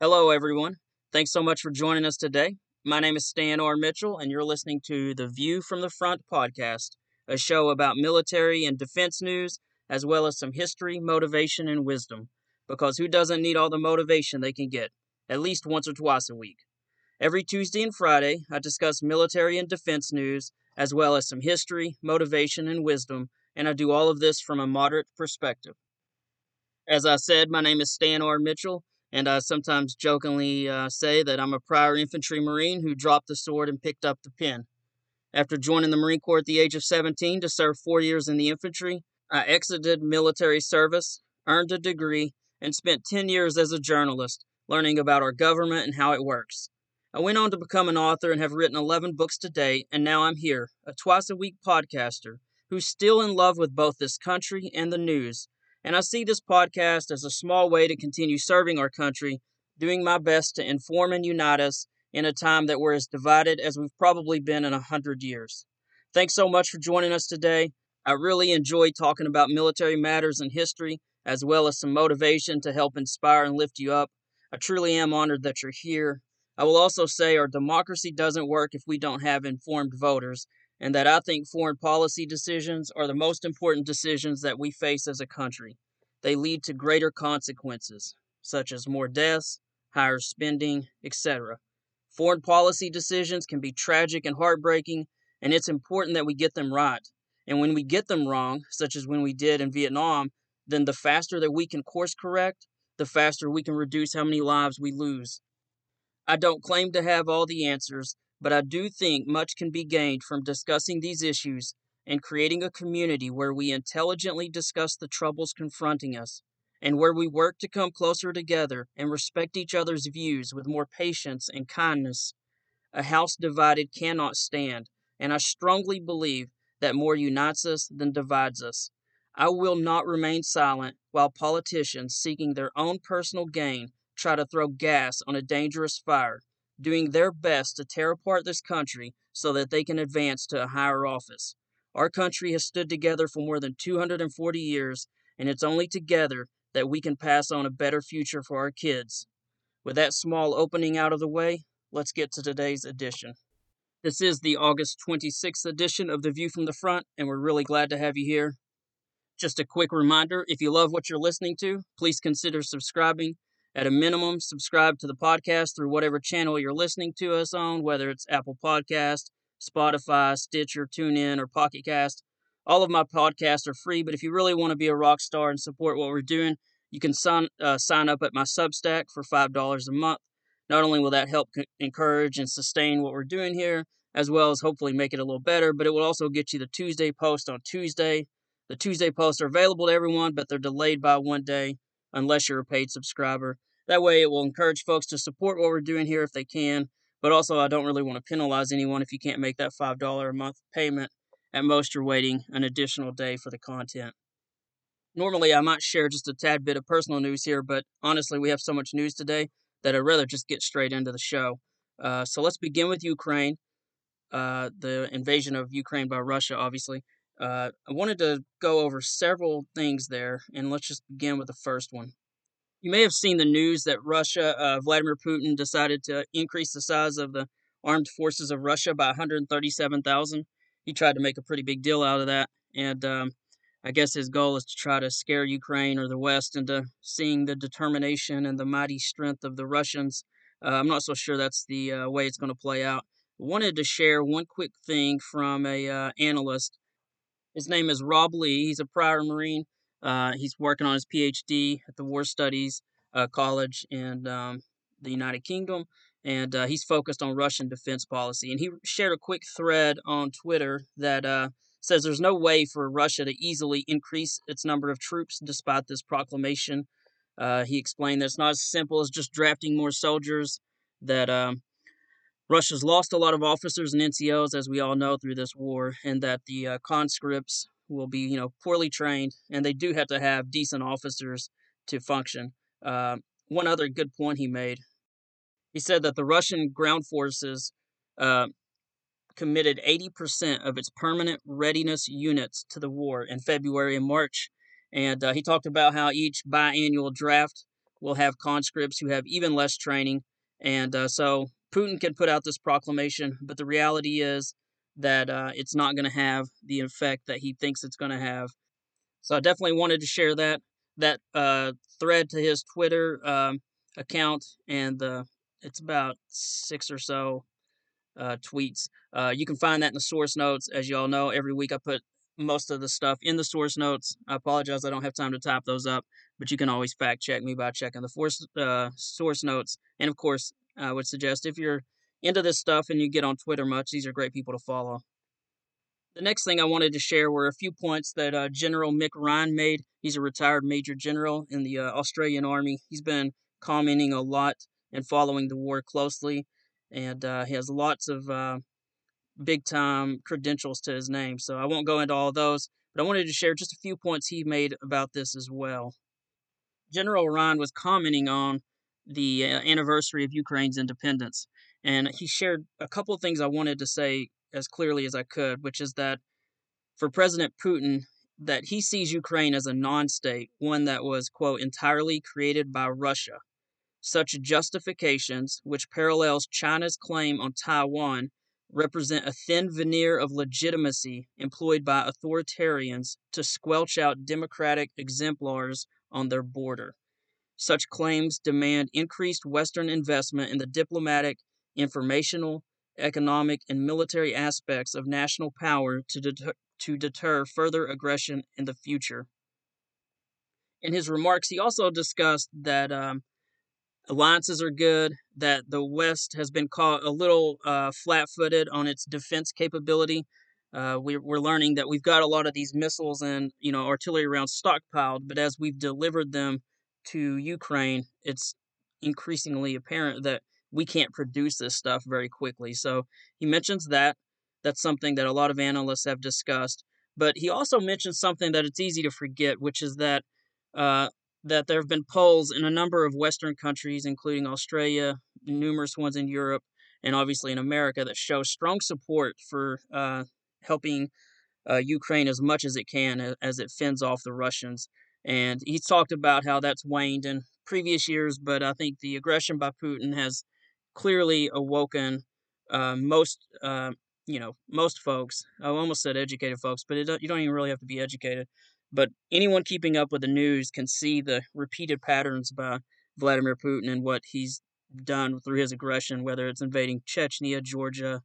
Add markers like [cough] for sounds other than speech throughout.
Hello, everyone. Thanks so much for joining us today. My name is Stan R. Mitchell, and you're listening to the View from the Front podcast, a show about military and defense news, as well as some history, motivation, and wisdom. Because who doesn't need all the motivation they can get, at least once or twice a week? Every Tuesday and Friday, I discuss military and defense news, as well as some history, motivation, and wisdom, and I do all of this from a moderate perspective. As I said, my name is Stan R. Mitchell, and I sometimes jokingly uh, say that I'm a prior infantry Marine who dropped the sword and picked up the pen. After joining the Marine Corps at the age of 17 to serve four years in the infantry, I exited military service, earned a degree, and spent 10 years as a journalist, learning about our government and how it works. I went on to become an author and have written 11 books to date, and now I'm here, a twice a week podcaster who's still in love with both this country and the news, and I see this podcast as a small way to continue serving our country, doing my best to inform and unite us in a time that we're as divided as we've probably been in a hundred years. Thanks so much for joining us today. I really enjoy talking about military matters and history, as well as some motivation to help inspire and lift you up. I truly am honored that you're here. I will also say our democracy doesn't work if we don't have informed voters, and that I think foreign policy decisions are the most important decisions that we face as a country. They lead to greater consequences, such as more deaths, higher spending, etc. Foreign policy decisions can be tragic and heartbreaking, and it's important that we get them right. And when we get them wrong, such as when we did in Vietnam, then the faster that we can course correct, the faster we can reduce how many lives we lose. I don't claim to have all the answers, but I do think much can be gained from discussing these issues and creating a community where we intelligently discuss the troubles confronting us and where we work to come closer together and respect each other's views with more patience and kindness. A house divided cannot stand, and I strongly believe that more unites us than divides us. I will not remain silent while politicians seeking their own personal gain try to throw gas on a dangerous fire doing their best to tear apart this country so that they can advance to a higher office. Our country has stood together for more than 240 years, and it's only together that we can pass on a better future for our kids. With that small opening out of the way, let's get to today's edition. This is the August 26th edition of The View from the Front, and we're really glad to have you here. Just a quick reminder if you love what you're listening to, please consider subscribing at a minimum, subscribe to the podcast through whatever channel you're listening to us on, whether it's Apple Podcast, Spotify, Stitcher, TuneIn, or Pocket Cast. All of my podcasts are free, but if you really want to be a rock star and support what we're doing, you can sign, uh, sign up at my Substack for $5 a month. Not only will that help encourage and sustain what we're doing here, as well as hopefully make it a little better, but it will also get you the Tuesday post on Tuesday. The Tuesday posts are available to everyone, but they're delayed by one day unless you're a paid subscriber. That way, it will encourage folks to support what we're doing here if they can. But also, I don't really want to penalize anyone if you can't make that $5 a month payment. At most, you're waiting an additional day for the content. Normally, I might share just a tad bit of personal news here, but honestly, we have so much news today that I'd rather just get straight into the show. Uh, so let's begin with Ukraine, uh, the invasion of Ukraine by Russia, obviously. Uh, I wanted to go over several things there, and let's just begin with the first one. You may have seen the news that Russia, uh, Vladimir Putin, decided to increase the size of the armed forces of Russia by 137,000. He tried to make a pretty big deal out of that, and um, I guess his goal is to try to scare Ukraine or the West into seeing the determination and the mighty strength of the Russians. Uh, I'm not so sure that's the uh, way it's going to play out. I wanted to share one quick thing from a uh, analyst. His name is Rob Lee. He's a prior Marine uh, he's working on his PhD at the War Studies uh, College in um, the United Kingdom, and uh, he's focused on Russian defense policy. And he shared a quick thread on Twitter that uh, says there's no way for Russia to easily increase its number of troops despite this proclamation. Uh, he explained that it's not as simple as just drafting more soldiers, that um, Russia's lost a lot of officers and NCOs, as we all know, through this war, and that the uh, conscripts will be you know poorly trained, and they do have to have decent officers to function. Uh, one other good point he made, he said that the Russian ground forces uh, committed 80% of its permanent readiness units to the war in February and March, and uh, he talked about how each biannual draft will have conscripts who have even less training. And uh, so Putin can put out this proclamation, but the reality is that uh, it's not going to have the effect that he thinks it's going to have. So I definitely wanted to share that that uh, thread to his Twitter um, account, and uh, it's about six or so uh, tweets. Uh, you can find that in the source notes. As you all know, every week I put most of the stuff in the source notes. I apologize, I don't have time to type those up, but you can always fact check me by checking the force, uh, source notes. And of course, I would suggest if you're into this stuff and you get on Twitter much, these are great people to follow. The next thing I wanted to share were a few points that uh, General Mick Ryan made. He's a retired Major General in the uh, Australian Army. He's been commenting a lot and following the war closely, and uh, he has lots of uh, big time credentials to his name. So I won't go into all those, but I wanted to share just a few points he made about this as well. General Ryan was commenting on the uh, anniversary of Ukraine's independence, and he shared a couple of things I wanted to say as clearly as I could, which is that for President Putin, that he sees Ukraine as a non-state, one that was quote entirely created by Russia. Such justifications, which parallels China's claim on Taiwan, represent a thin veneer of legitimacy employed by authoritarians to squelch out democratic exemplars on their border. Such claims demand increased Western investment in the diplomatic, informational, economic, and military aspects of national power to deter, to deter further aggression in the future. In his remarks, he also discussed that um, alliances are good, that the West has been caught a little uh, flat footed on its defense capability. Uh, we, we're learning that we've got a lot of these missiles and you know artillery rounds stockpiled, but as we've delivered them to Ukraine, it's increasingly apparent that we can't produce this stuff very quickly. So he mentions that. That's something that a lot of analysts have discussed. But he also mentions something that it's easy to forget, which is that uh, that there have been polls in a number of Western countries, including Australia, numerous ones in Europe, and obviously in America, that show strong support for uh, helping uh, Ukraine as much as it can as it fends off the Russians. And he's talked about how that's waned in previous years, but I think the aggression by Putin has clearly awoken uh, most, uh, you know, most folks. I almost said educated folks, but you don't even really have to be educated. But anyone keeping up with the news can see the repeated patterns by Vladimir Putin and what he's done through his aggression, whether it's invading Chechnya, Georgia,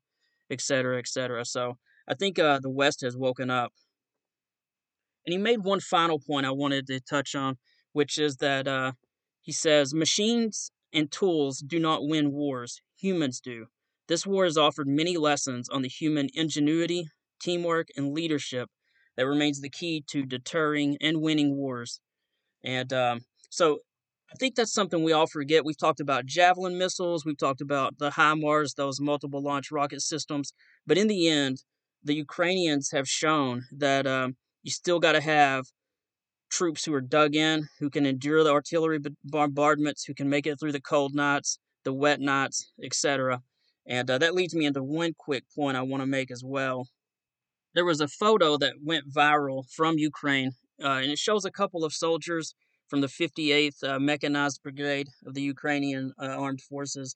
etc., etc. So I think uh, the West has woken up. And he made one final point I wanted to touch on, which is that uh, he says machines and tools do not win wars, humans do. This war has offered many lessons on the human ingenuity, teamwork, and leadership that remains the key to deterring and winning wars. And um, so I think that's something we all forget. We've talked about javelin missiles, we've talked about the HIMARS, those multiple launch rocket systems. But in the end, the Ukrainians have shown that um, you still got to have troops who are dug in, who can endure the artillery bombardments, who can make it through the cold nights, the wet nights, etc. And uh, that leads me into one quick point I want to make as well there was a photo that went viral from Ukraine, uh, and it shows a couple of soldiers from the 58th uh, Mechanized Brigade of the Ukrainian uh, Armed Forces,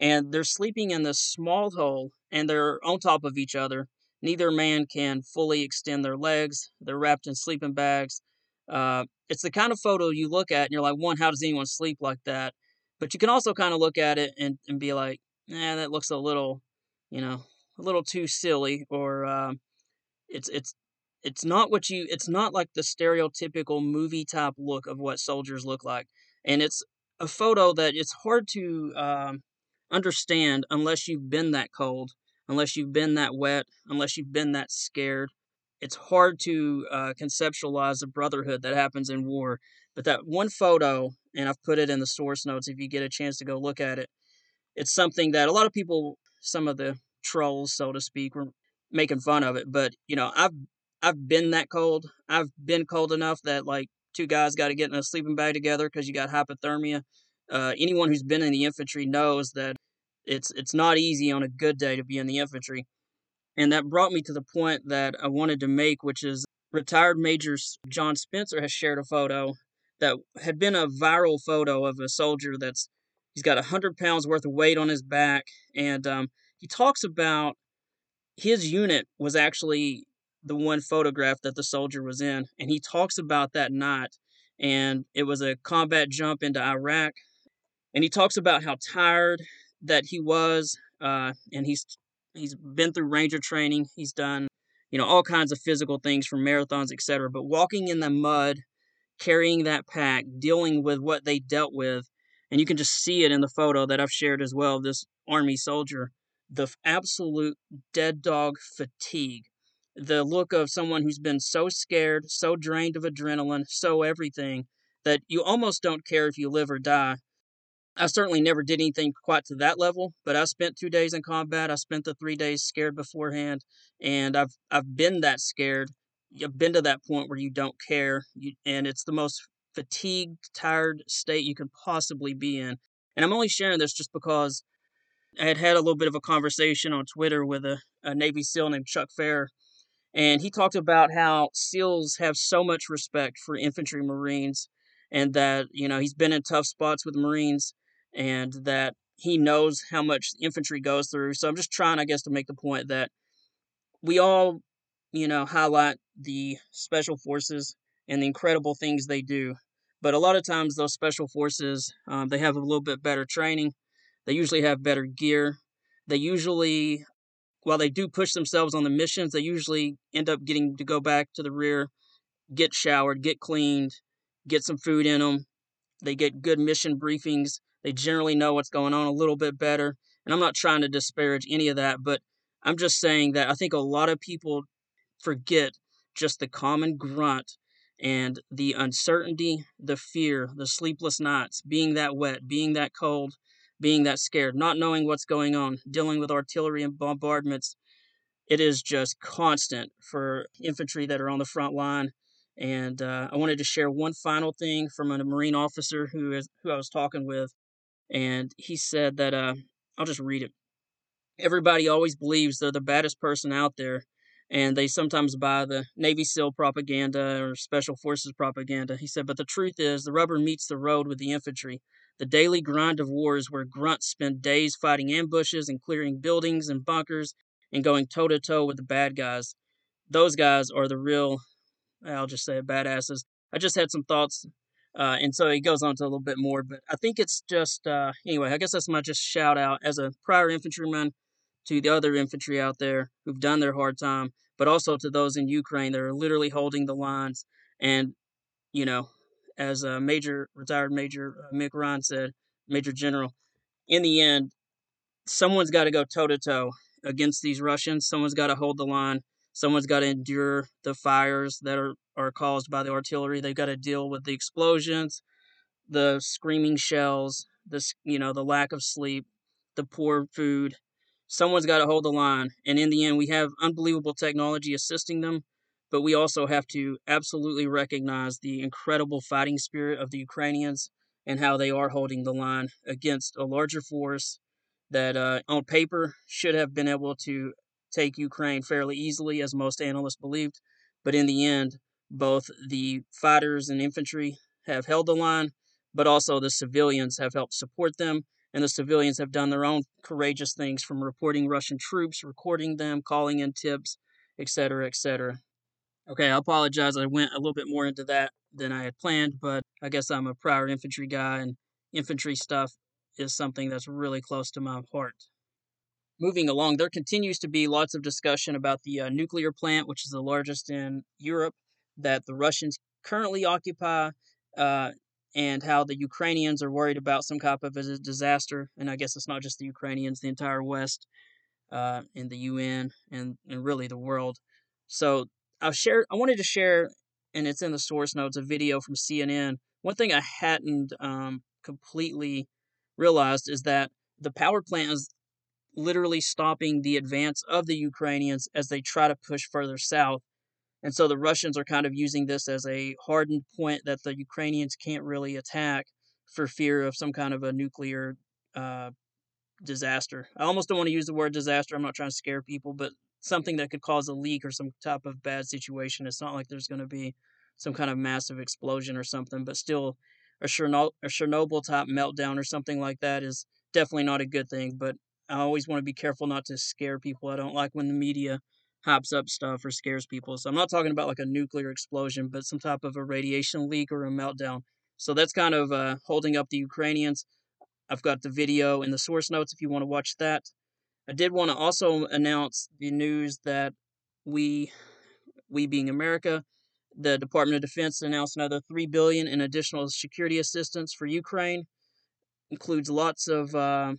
and they're sleeping in this small hole, and they're on top of each other. Neither man can fully extend their legs. They're wrapped in sleeping bags. Uh, it's the kind of photo you look at, and you're like, one, how does anyone sleep like that? But you can also kind of look at it and, and be like, eh, that looks a little, you know, a little too silly, or um, it's it's it's not what you it's not like the stereotypical movie type look of what soldiers look like and it's a photo that it's hard to um, understand unless you've been that cold unless you've been that wet unless you've been that scared it's hard to uh, conceptualize the brotherhood that happens in war but that one photo and i've put it in the source notes if you get a chance to go look at it it's something that a lot of people some of the trolls so to speak were making fun of it, but you know, I've I've been that cold. I've been cold enough that like two guys got to get in a sleeping bag together because you got hypothermia. Uh, anyone who's been in the infantry knows that it's it's not easy on a good day to be in the infantry, and that brought me to the point that I wanted to make, which is retired Major John Spencer has shared a photo that had been a viral photo of a soldier that's he's got 100 pounds worth of weight on his back. And um, he talks about his unit was actually the one photograph that the soldier was in. And he talks about that night. And it was a combat jump into Iraq. And he talks about how tired that he was. Uh, and he's he's been through ranger training. He's done, you know, all kinds of physical things from marathons, etc. But walking in the mud, carrying that pack, dealing with what they dealt with, and you can just see it in the photo that I've shared as well. This army soldier, the absolute dead dog fatigue, the look of someone who's been so scared, so drained of adrenaline, so everything that you almost don't care if you live or die I certainly never did anything quite to that level, but I spent two days in combat. I spent the three days scared beforehand, and I've I've been that scared. I've been to that point where you don't care, you, and it's the most fatigued, tired state you can possibly be in. And I'm only sharing this just because I had had a little bit of a conversation on Twitter with a, a Navy SEAL named Chuck Fair, and he talked about how SEALs have so much respect for infantry Marines, and that you know he's been in tough spots with Marines and that he knows how much infantry goes through. So I'm just trying, I guess, to make the point that we all, you know, highlight the special forces and the incredible things they do. But a lot of times, those special forces, um, they have a little bit better training. They usually have better gear. They usually, while they do push themselves on the missions, they usually end up getting to go back to the rear, get showered, get cleaned, get some food in them. They get good mission briefings they generally know what's going on a little bit better. And I'm not trying to disparage any of that, but I'm just saying that I think a lot of people forget just the common grunt and the uncertainty, the fear, the sleepless nights, being that wet, being that cold, being that scared, not knowing what's going on, dealing with artillery and bombardments. It is just constant for infantry that are on the front line. And uh, I wanted to share one final thing from a Marine officer who is who I was talking with and he said that uh, I'll just read it. Everybody always believes they're the baddest person out there, and they sometimes buy the Navy SEAL propaganda or Special Forces propaganda. He said, but the truth is, the rubber meets the road with the infantry. The daily grind of war is where grunts spend days fighting ambushes and clearing buildings and bunkers and going toe to toe with the bad guys. Those guys are the real, I'll just say, badasses. I just had some thoughts uh, and so he goes on to a little bit more, but I think it's just uh, anyway. I guess that's my just shout out as a prior infantryman to the other infantry out there who've done their hard time, but also to those in Ukraine that are literally holding the lines. And you know, as a major retired Major uh, Mick Ryan said, Major General, in the end, someone's got to go toe to toe against these Russians. Someone's got to hold the line. Someone's got to endure the fires that are, are caused by the artillery. They've got to deal with the explosions, the screaming shells, this you know the lack of sleep, the poor food. Someone's got to hold the line, and in the end, we have unbelievable technology assisting them, but we also have to absolutely recognize the incredible fighting spirit of the Ukrainians and how they are holding the line against a larger force that, uh, on paper, should have been able to take Ukraine fairly easily, as most analysts believed. But in the end, both the fighters and infantry have held the line, but also the civilians have helped support them. And the civilians have done their own courageous things from reporting Russian troops, recording them, calling in tips, etc., etc. Okay, I apologize. I went a little bit more into that than I had planned, but I guess I'm a prior infantry guy, and infantry stuff is something that's really close to my heart moving along, there continues to be lots of discussion about the uh, nuclear plant, which is the largest in Europe, that the Russians currently occupy, uh, and how the Ukrainians are worried about some type of a disaster. And I guess it's not just the Ukrainians, the entire West, uh, and the UN, and, and really the world. So I've shared, I wanted to share, and it's in the source notes, a video from CNN. One thing I hadn't um, completely realized is that the power plant is literally stopping the advance of the Ukrainians as they try to push further south. And so the Russians are kind of using this as a hardened point that the Ukrainians can't really attack for fear of some kind of a nuclear uh, disaster. I almost don't want to use the word disaster. I'm not trying to scare people, but something that could cause a leak or some type of bad situation. It's not like there's going to be some kind of massive explosion or something, but still a Chernobyl type meltdown or something like that is definitely not a good thing. But I always want to be careful not to scare people. I don't like when the media hops up stuff or scares people. So I'm not talking about like a nuclear explosion, but some type of a radiation leak or a meltdown. So that's kind of uh, holding up the Ukrainians. I've got the video in the source notes if you want to watch that. I did want to also announce the news that we, we being America, the Department of Defense announced another three billion in additional security assistance for Ukraine. Includes lots of uh,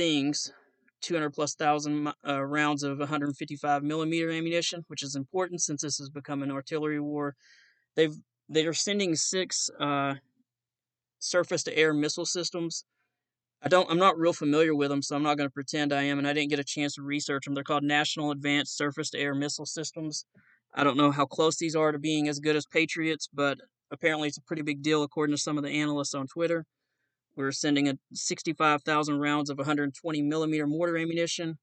things, 200 plus thousand uh, rounds of 155 millimeter ammunition, which is important since this has become an artillery war. They've they are sending six uh, surface to air missile systems. I don't. I'm not real familiar with them, so I'm not going to pretend I am. And I didn't get a chance to research them. They're called National Advanced Surface to Air Missile Systems. I don't know how close these are to being as good as Patriots, but apparently it's a pretty big deal according to some of the analysts on Twitter. We're sending a 65,000 rounds of 120 millimeter mortar ammunition,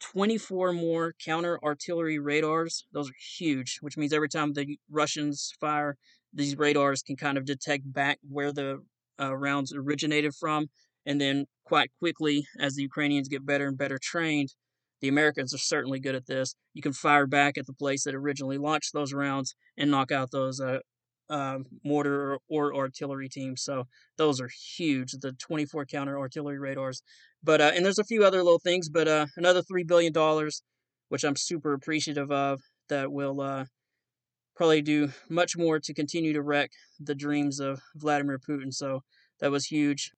24 more counter artillery radars. Those are huge, which means every time the Russians fire, these radars can kind of detect back where the uh, rounds originated from. And then, quite quickly, as the Ukrainians get better and better trained, the Americans are certainly good at this. You can fire back at the place that originally launched those rounds and knock out those uh, uh, mortar or, or, artillery teams. So those are huge. The 24 counter artillery radars. But uh, and there's a few other little things, but uh, another three billion dollars, which I'm super appreciative of, that will uh, probably do much more to continue to wreck the dreams of Vladimir Putin. So that was huge.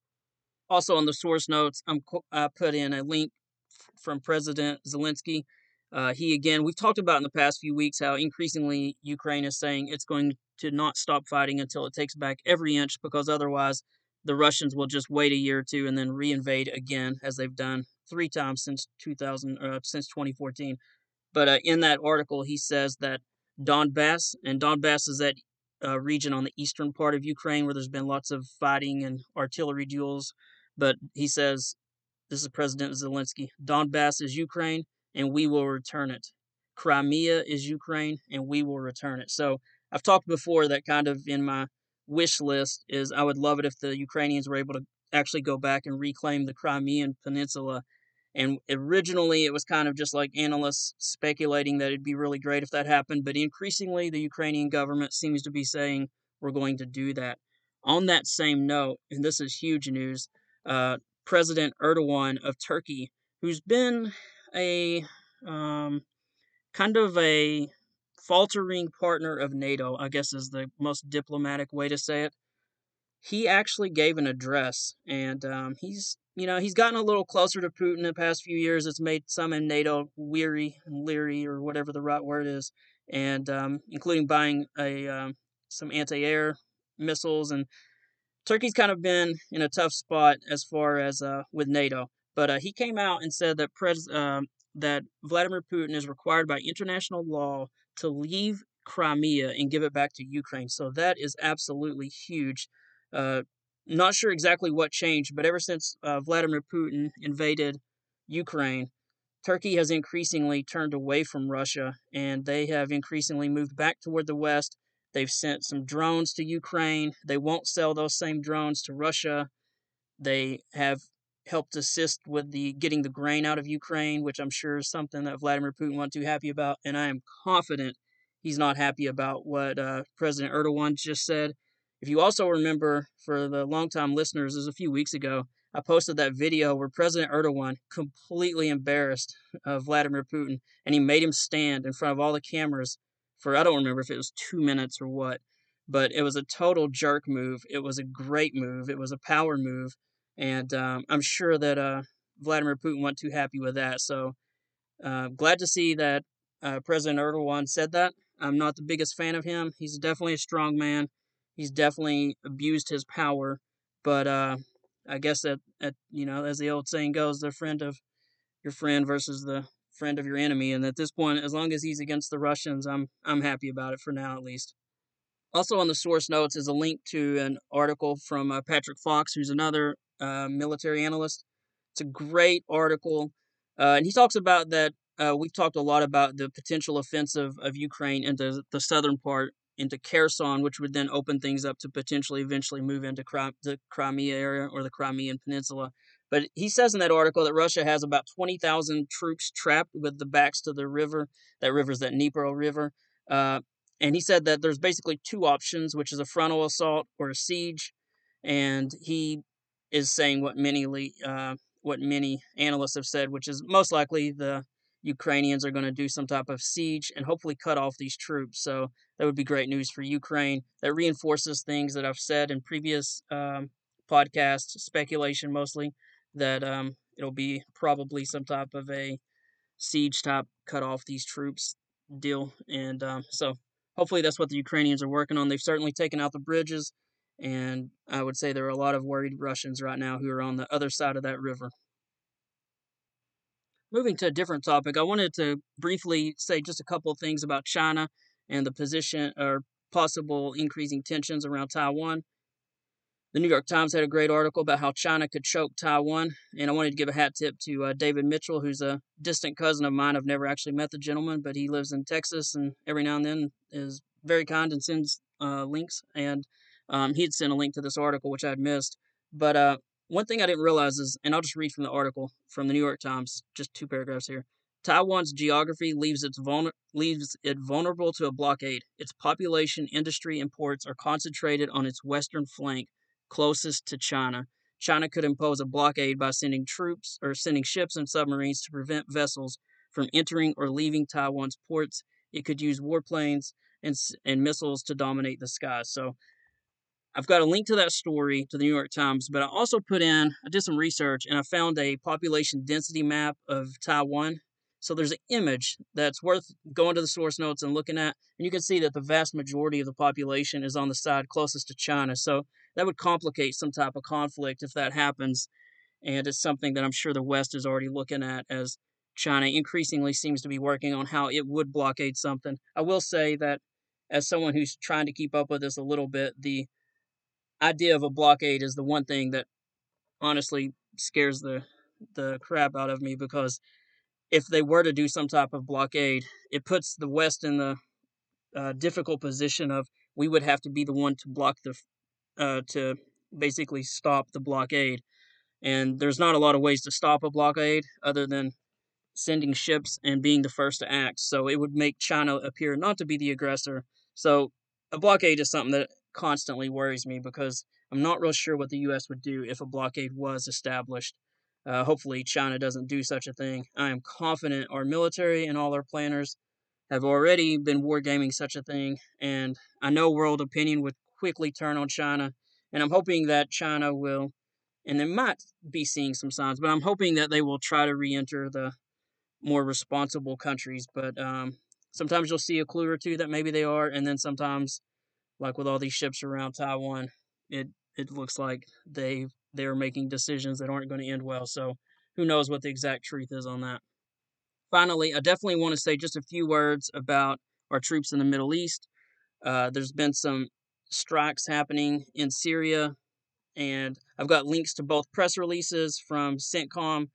Also on the source notes, I'm I put in a link from President Zelensky. Uh, he again, we've talked about in the past few weeks how increasingly Ukraine is saying it's going to not stop fighting until it takes back every inch because otherwise the Russians will just wait a year or two and then reinvade again as they've done three times since 2000 uh, since 2014. But uh, in that article, he says that Donbass and Donbass is that uh, region on the eastern part of Ukraine where there's been lots of fighting and artillery duels. But he says this is President Zelensky. Donbass is Ukraine, and we will return it. Crimea is Ukraine, and we will return it. So I've talked before that kind of in my wish list is I would love it if the Ukrainians were able to actually go back and reclaim the Crimean Peninsula. And originally, it was kind of just like analysts speculating that it'd be really great if that happened. But increasingly, the Ukrainian government seems to be saying we're going to do that. On that same note, and this is huge news, uh, President Erdogan of Turkey, who's been a um, kind of a faltering partner of NATO, I guess is the most diplomatic way to say it. He actually gave an address, and um, he's you know he's gotten a little closer to Putin in the past few years. It's made some in NATO weary and leery, or whatever the right word is, and um, including buying a um, some anti-air missiles and Turkey's kind of been in a tough spot as far as uh, with NATO, but uh, he came out and said that pres- uh, that Vladimir Putin is required by international law to leave Crimea and give it back to Ukraine. So that is absolutely huge. Uh, not sure exactly what changed, but ever since uh, Vladimir Putin invaded Ukraine, Turkey has increasingly turned away from Russia and they have increasingly moved back toward the West They've sent some drones to Ukraine. They won't sell those same drones to Russia. They have helped assist with the getting the grain out of Ukraine, which I'm sure is something that Vladimir Putin wasn't too happy about. And I am confident he's not happy about what uh, President Erdogan just said. If you also remember, for the longtime listeners, it was a few weeks ago, I posted that video where President Erdogan completely embarrassed uh, Vladimir Putin and he made him stand in front of all the cameras for I don't remember if it was two minutes or what, but it was a total jerk move. It was a great move. It was a power move, and um, I'm sure that uh, Vladimir Putin wasn't too happy with that. So uh, glad to see that uh, President Erdogan said that. I'm not the biggest fan of him. He's definitely a strong man. He's definitely abused his power, but uh, I guess that, that you know, as the old saying goes, the friend of your friend versus the friend of your enemy. And at this point, as long as he's against the Russians, I'm I'm happy about it for now at least. Also on the source notes is a link to an article from uh, Patrick Fox, who's another uh, military analyst. It's a great article, uh, and he talks about that uh, we've talked a lot about the potential offensive of Ukraine into the southern part, into Kherson, which would then open things up to potentially eventually move into the Crimea area or the Crimean Peninsula. But he says in that article that Russia has about 20,000 troops trapped with the backs to the river. That river is that Dnipro River. Uh, and he said that there's basically two options, which is a frontal assault or a siege. And he is saying what many uh, what many analysts have said, which is most likely the Ukrainians are going to do some type of siege and hopefully cut off these troops. So that would be great news for Ukraine. That reinforces things that I've said in previous um, podcasts, speculation mostly, that um, it'll be probably some type of a siege type cut off these troops deal. And um, so hopefully that's what the Ukrainians are working on. They've certainly taken out the bridges. And I would say there are a lot of worried Russians right now who are on the other side of that river. Moving to a different topic, I wanted to briefly say just a couple of things about China and the position or possible increasing tensions around Taiwan. The New York Times had a great article about how China could choke Taiwan, and I wanted to give a hat tip to uh, David Mitchell, who's a distant cousin of mine. I've never actually met the gentleman, but he lives in Texas, and every now and then is very kind and sends uh, links. And um, he had sent a link to this article, which I had missed. But uh, one thing I didn't realize is, and I'll just read from the article from the New York Times, just two paragraphs here. Taiwan's geography leaves, its vulner- leaves it vulnerable to a blockade. Its population, industry, and ports are concentrated on its western flank, closest to China. China could impose a blockade by sending troops or sending ships and submarines to prevent vessels from entering or leaving Taiwan's ports. It could use warplanes and, and missiles to dominate the skies. So I've got a link to that story to the New York Times, but I also put in, I did some research and I found a population density map of Taiwan. So there's an image that's worth going to the source notes and looking at, and you can see that the vast majority of the population is on the side closest to China. So that would complicate some type of conflict if that happens. And it's something that I'm sure the West is already looking at as China increasingly seems to be working on how it would blockade something. I will say that as someone who's trying to keep up with this a little bit, the idea of a blockade is the one thing that honestly scares the the crap out of me because if they were to do some type of blockade, it puts the West in the uh, difficult position of we would have to be the one to block the uh, to basically stop the blockade. And there's not a lot of ways to stop a blockade other than sending ships and being the first to act. So it would make China appear not to be the aggressor. So a blockade is something that constantly worries me because I'm not real sure what the U.S. would do if a blockade was established. Uh, hopefully, China doesn't do such a thing. I am confident our military and all our planners have already been wargaming such a thing, and I know world opinion would quickly turn on China, and I'm hoping that China will, and they might be seeing some signs, but I'm hoping that they will try to re enter the more responsible countries. But um, sometimes you'll see a clue or two that maybe they are, and then sometimes like with all these ships around Taiwan, it it looks like they they are making decisions that aren't going to end well. So who knows what the exact truth is on that. Finally, I definitely want to say just a few words about our troops in the Middle East. Uh, there's been some strikes happening in Syria, and I've got links to both press releases from CENTCOM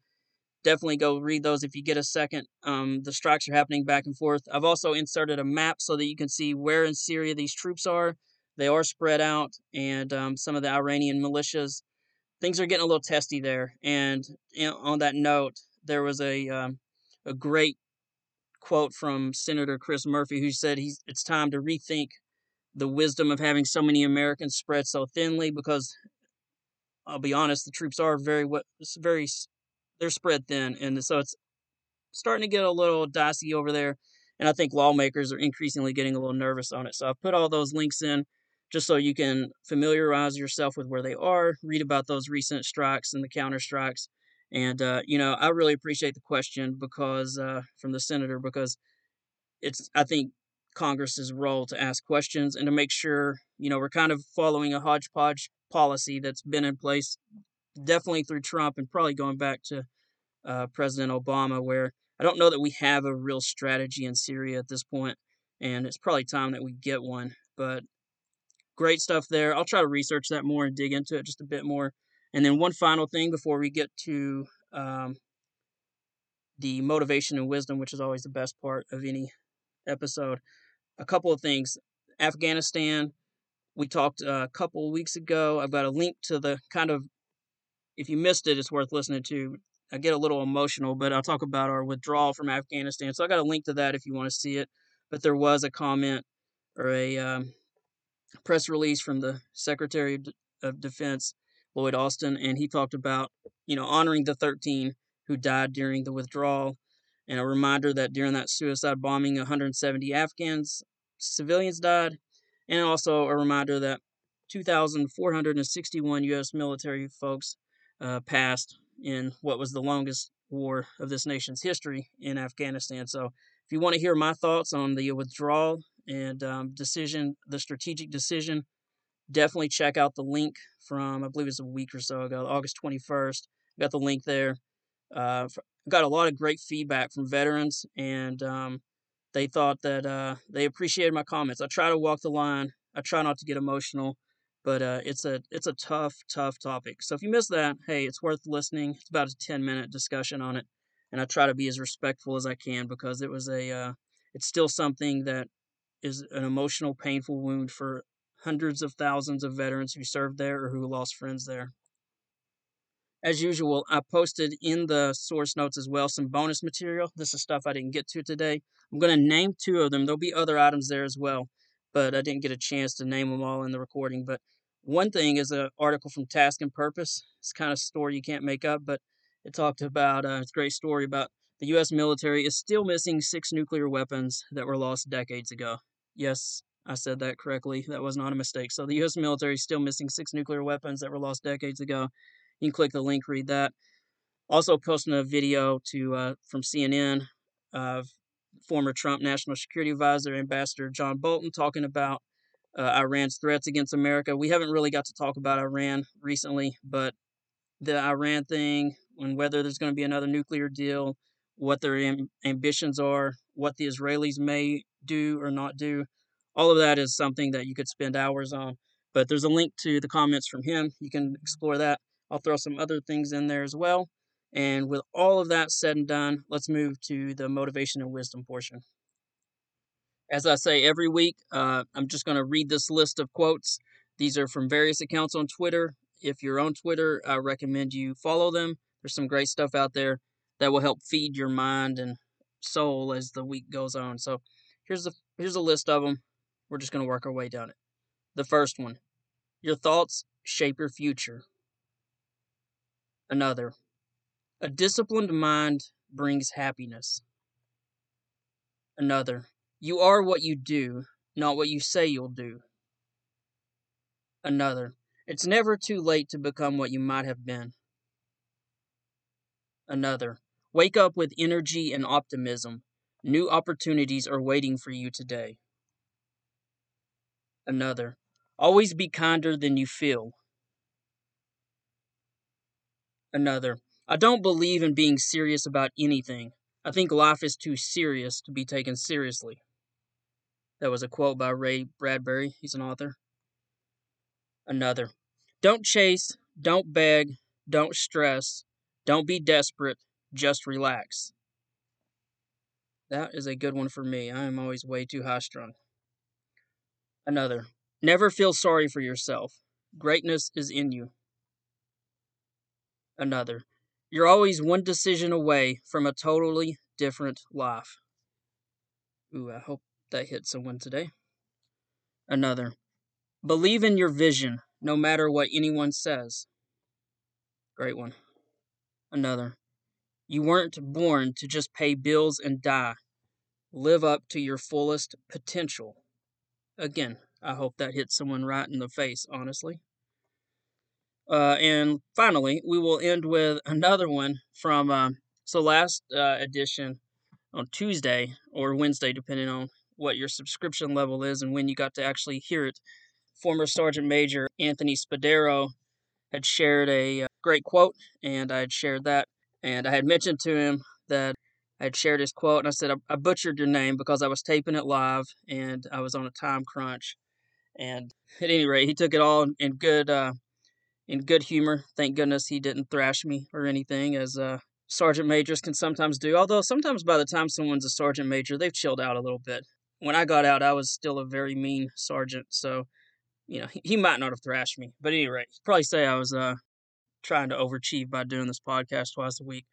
definitely go read those if you get a second. Um, the strikes are happening back and forth. I've also inserted a map so that you can see where in Syria these troops are. They are spread out, and um, some of the Iranian militias. Things are getting a little testy there. And you know, on that note, there was a um, a great quote from Senator Chris Murphy who said he's it's time to rethink the wisdom of having so many Americans spread so thinly because I'll be honest, the troops are very very they're spread thin, and so it's starting to get a little dicey over there. And I think lawmakers are increasingly getting a little nervous on it. So I've put all those links in just so you can familiarize yourself with where they are, read about those recent strikes and the counter strikes. And uh, you know, I really appreciate the question because uh, from the senator because it's I think Congress's role to ask questions and to make sure you know we're kind of following a hodgepodge policy that's been in place definitely through Trump and probably going back to uh, President Obama, where I don't know that we have a real strategy in Syria at this point, and it's probably time that we get one. But great stuff there. I'll try to research that more and dig into it just a bit more. And then one final thing before we get to um, the motivation and wisdom, which is always the best part of any episode. A couple of things Afghanistan, we talked uh, a couple of weeks ago. I've got a link to the kind of, if you missed it, it's worth listening to. I get a little emotional, but I'll talk about our withdrawal from Afghanistan. So I got a link to that if you want to see it. But there was a comment or a um, press release from the Secretary of Defense, Lloyd Austin, and he talked about, you know, honoring the 13 who died during the withdrawal, and a reminder that during that suicide bombing, 170 Afghans civilians died, and also a reminder that 2,461 U.S. military folks uh, passed in what was the longest war of this nation's history in Afghanistan. So, if you want to hear my thoughts on the withdrawal and um, decision, the strategic decision, definitely check out the link from I believe it's a week or so ago, August 21st. Got the link there. Uh, got a lot of great feedback from veterans, and um, they thought that uh, they appreciated my comments. I try to walk the line. I try not to get emotional, but uh, it's a it's a tough tough topic. So if you missed that, hey, it's worth listening. It's about a 10 minute discussion on it, and I try to be as respectful as I can because it was a uh, it's still something that is an emotional, painful wound for hundreds of thousands of veterans who served there or who lost friends there. As usual, I posted in the source notes as well some bonus material. This is stuff I didn't get to today. I'm going to name two of them. There'll be other items there as well, but I didn't get a chance to name them all in the recording. But one thing is an article from Task and Purpose. It's kind of a story you can't make up, but it talked about uh, it's a great story about the U.S. military is still missing six nuclear weapons that were lost decades ago. Yes, I said that correctly. That was not a mistake. So the U.S. military is still missing six nuclear weapons that were lost decades ago. You can click the link, read that. Also, posting a video to uh, from CNN of former Trump National Security Advisor Ambassador John Bolton talking about uh, Iran's threats against America. We haven't really got to talk about Iran recently, but the Iran thing and whether there's going to be another nuclear deal, what their am- ambitions are, what the Israelis may do or not do. All of that is something that you could spend hours on. But there's a link to the comments from him. You can explore that. I'll throw some other things in there as well. And with all of that said and done, let's move to the motivation and wisdom portion. As I say every week, uh, I'm just going to read this list of quotes. These are from various accounts on Twitter. If you're on Twitter, I recommend you follow them. There's some great stuff out there that will help feed your mind and soul as the week goes on. So here's a here's a list of them. We're just going to work our way down it. The first one: Your thoughts shape your future. Another: A disciplined mind brings happiness. Another: You are what you do, not what you say you'll do. Another: It's never too late to become what you might have been. Another: Wake up with energy and optimism. New opportunities are waiting for you today. Another: Always be kinder than you feel. Another: I don't believe in being serious about anything. I think life is too serious to be taken seriously. That was a quote by Ray Bradbury. He's an author. Another: Don't chase, don't beg, don't stress, don't be desperate, just relax. That is a good one for me. I am always way too high strung. Another. Never feel sorry for yourself. Greatness is in you. Another. You're always one decision away from a totally different life. Ooh, I hope that hit someone today. Another. Believe in your vision, no matter what anyone says. Great one. Another. You weren't born to just pay bills and die. Live up to your fullest potential. Again, I hope that hit someone right in the face, honestly. Uh, and finally, we will end with another one from uh, so last uh, edition on Tuesday or Wednesday, depending on what your subscription level is and when you got to actually hear it. Former Sergeant Major Anthony Spadaro had shared a uh, great quote, and I had shared that. And I had mentioned to him that I had shared his quote, and I said, I, I butchered your name because I was taping it live and I was on a time crunch. And at any rate, he took it all in good uh, in good humor. Thank goodness he didn't thrash me or anything, as uh, sergeant majors can sometimes do. Although sometimes by the time someone's a sergeant major, they've chilled out a little bit. When I got out, I was still a very mean sergeant, so you know he, he might not have thrashed me. But anyway, he'd probably say I was uh trying to overachieve by doing this podcast twice a week.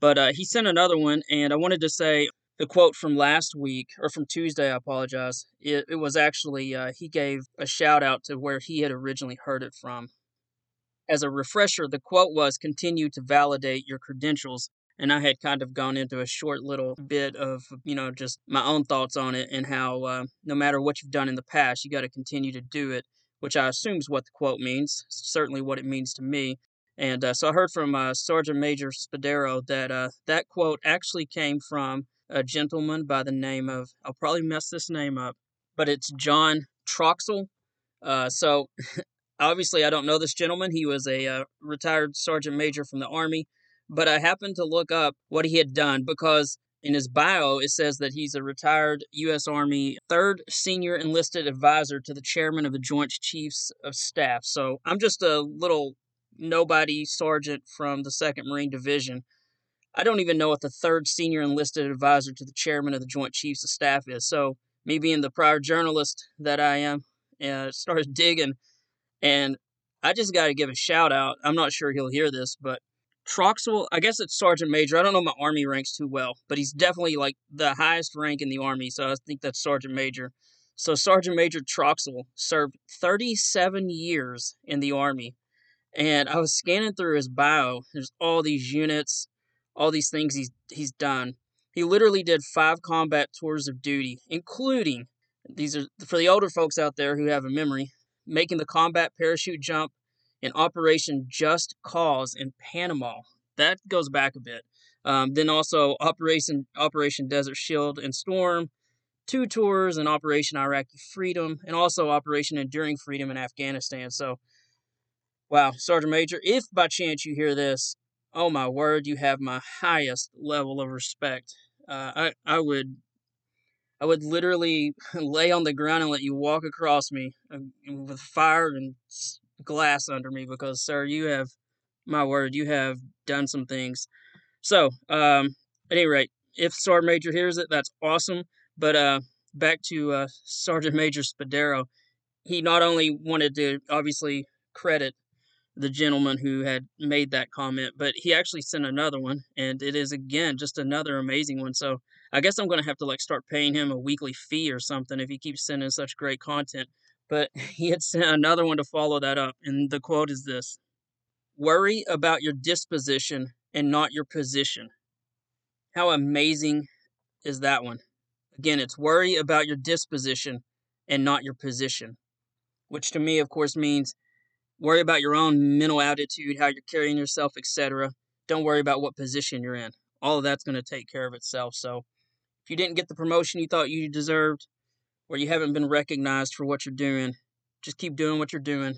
But uh, he sent another one, and I wanted to say the quote from last week or from Tuesday. I apologize. It, it was actually uh, he gave a shout out to where he had originally heard it from. As a refresher, the quote was continue to validate your credentials. And I had kind of gone into a short little bit of, you know, just my own thoughts on it and how uh, no matter what you've done in the past, you got to continue to do it, which I assume is what the quote means, certainly what it means to me. And uh, so I heard from uh, Sergeant Major Spadaro that uh, that quote actually came from a gentleman by the name of, I'll probably mess this name up, but it's John Troxell. Uh, so [laughs] obviously, I don't know this gentleman. He was a uh, retired sergeant major from the Army, but I happened to look up what he had done because in his bio it says that he's a retired U.S. Army third senior enlisted advisor to the chairman of the Joint Chiefs of Staff. So I'm just a little nobody sergeant from the 2nd Marine Division. I don't even know what the third senior enlisted advisor to the chairman of the Joint Chiefs of Staff is. So, me being the prior journalist that I am, uh, started digging and I just got to give a shout out. I'm not sure he'll hear this, but Troxell, I guess it's Sergeant Major. I don't know my Army ranks too well, but he's definitely like the highest rank in the Army. So I think that's Sergeant Major. So Sergeant Major Troxell served 37 years in the Army. And I was scanning through his bio. There's all these units, all these things he's he's done. He literally did five combat tours of duty, including these are for the older folks out there who have a memory making the combat parachute jump in Operation Just Cause in Panama. That goes back a bit. Um, then also Operation Operation Desert Shield and Storm, two tours in Operation Iraqi Freedom, and also Operation Enduring Freedom in Afghanistan. So, wow, Sergeant Major, if by chance you hear this, oh my word, you have my highest level of respect. Uh, I I would I would literally [laughs] lay on the ground and let you walk across me uh, with fire and glass under me because, sir, you have, my word, you have done some things. So, um, at any rate, if Sergeant Major hears it, that's awesome. But uh, back to uh, Sergeant Major Spadaro, he not only wanted to obviously credit the gentleman who had made that comment, but he actually sent another one, and it is again just another amazing one. So I guess I'm gonna have to like start paying him a weekly fee or something if he keeps sending such great content. But [laughs] he had sent another one to follow that up, and the quote is this: "Worry about your disposition and not your position." How amazing is that one? Again, it's worry about your disposition and not your position, which to me, of course, means worry about your own mental attitude, how you're carrying yourself, etc. Don't worry about what position you're in. All of that's going to take care of itself. So, if you didn't get the promotion you thought you deserved, or you haven't been recognized for what you're doing, just keep doing what you're doing.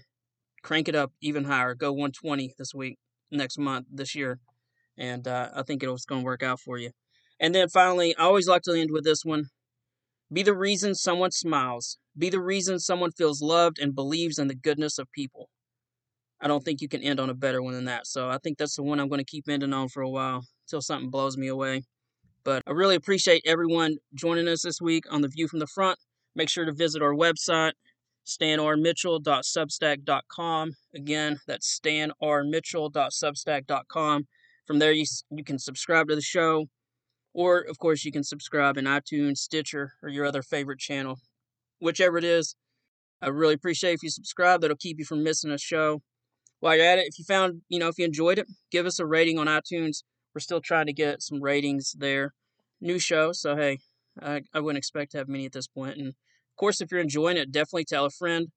Crank it up even higher. Go 120 this week, next month, this year. And uh, I think it's going to work out for you. And then finally, I always like to end with this one Be the reason someone smiles. Be the reason someone feels loved and believes in the goodness of people. I don't think you can end on a better one than that. So I think that's the one I'm going to keep ending on for a while until something blows me away. But I really appreciate everyone joining us this week on The View from the Front. Make sure to visit our website, stanrmitchell.substack.com. Again, that's stanrmitchell.substack.com. From there, you, you can subscribe to the show, or of course, you can subscribe in iTunes, Stitcher, or your other favorite channel. Whichever it is, I really appreciate if you subscribe. That'll keep you from missing a show. While you're at it, if you found, you know, if you enjoyed it, give us a rating on iTunes. We're still trying to get some ratings there. New show, so hey, I, I wouldn't expect to have many at this point. And of course, if you're enjoying it, definitely tell a friend.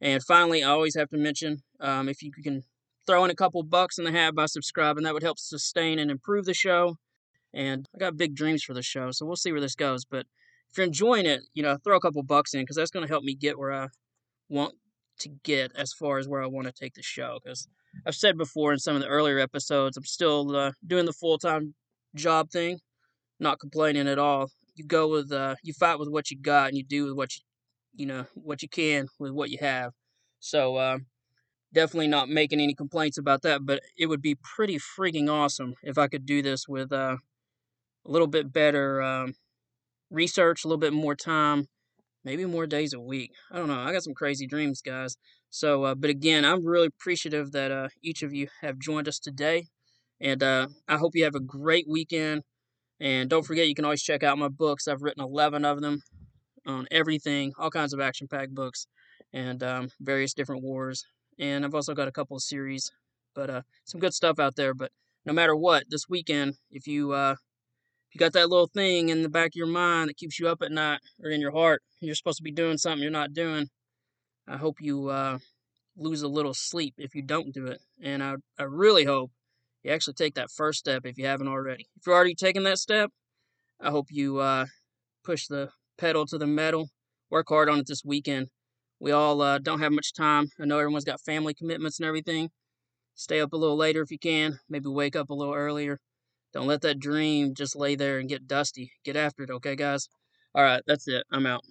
And finally, I always have to mention um, if you can throw in a couple bucks in the hat by subscribing, that would help sustain and improve the show. And I got big dreams for the show, so we'll see where this goes. But if you're enjoying it, you know, throw a couple bucks in because that's going to help me get where I want to get as far as where I want to take the show. Because I've said before in some of the earlier episodes, I'm still uh, doing the full time job thing, not complaining at all. You go with, uh, you fight with what you got, and you do with what you, you know, what you can with what you have. So, uh, definitely not making any complaints about that, but it would be pretty freaking awesome if I could do this with uh, a little bit better um, research, a little bit more time, maybe more days a week. I don't know. I got some crazy dreams, guys. So, uh, but again, I'm really appreciative that uh, each of you have joined us today. And uh, I hope you have a great weekend. And don't forget, you can always check out my books. I've written 11 of them on everything, all kinds of action packed books, and um, various different wars. And I've also got a couple of series, but uh, some good stuff out there. But no matter what, this weekend, if you uh, you got that little thing in the back of your mind that keeps you up at night or in your heart, you're supposed to be doing something you're not doing. I hope you uh, lose a little sleep if you don't do it. And I, I really hope you actually take that first step if you haven't already. If you're already taking that step, I hope you uh, push the pedal to the metal. Work hard on it this weekend. We all uh, don't have much time. I know everyone's got family commitments and everything. Stay up a little later if you can. Maybe wake up a little earlier. Don't let that dream just lay there and get dusty. Get after it, okay, guys? All right, that's it. I'm out.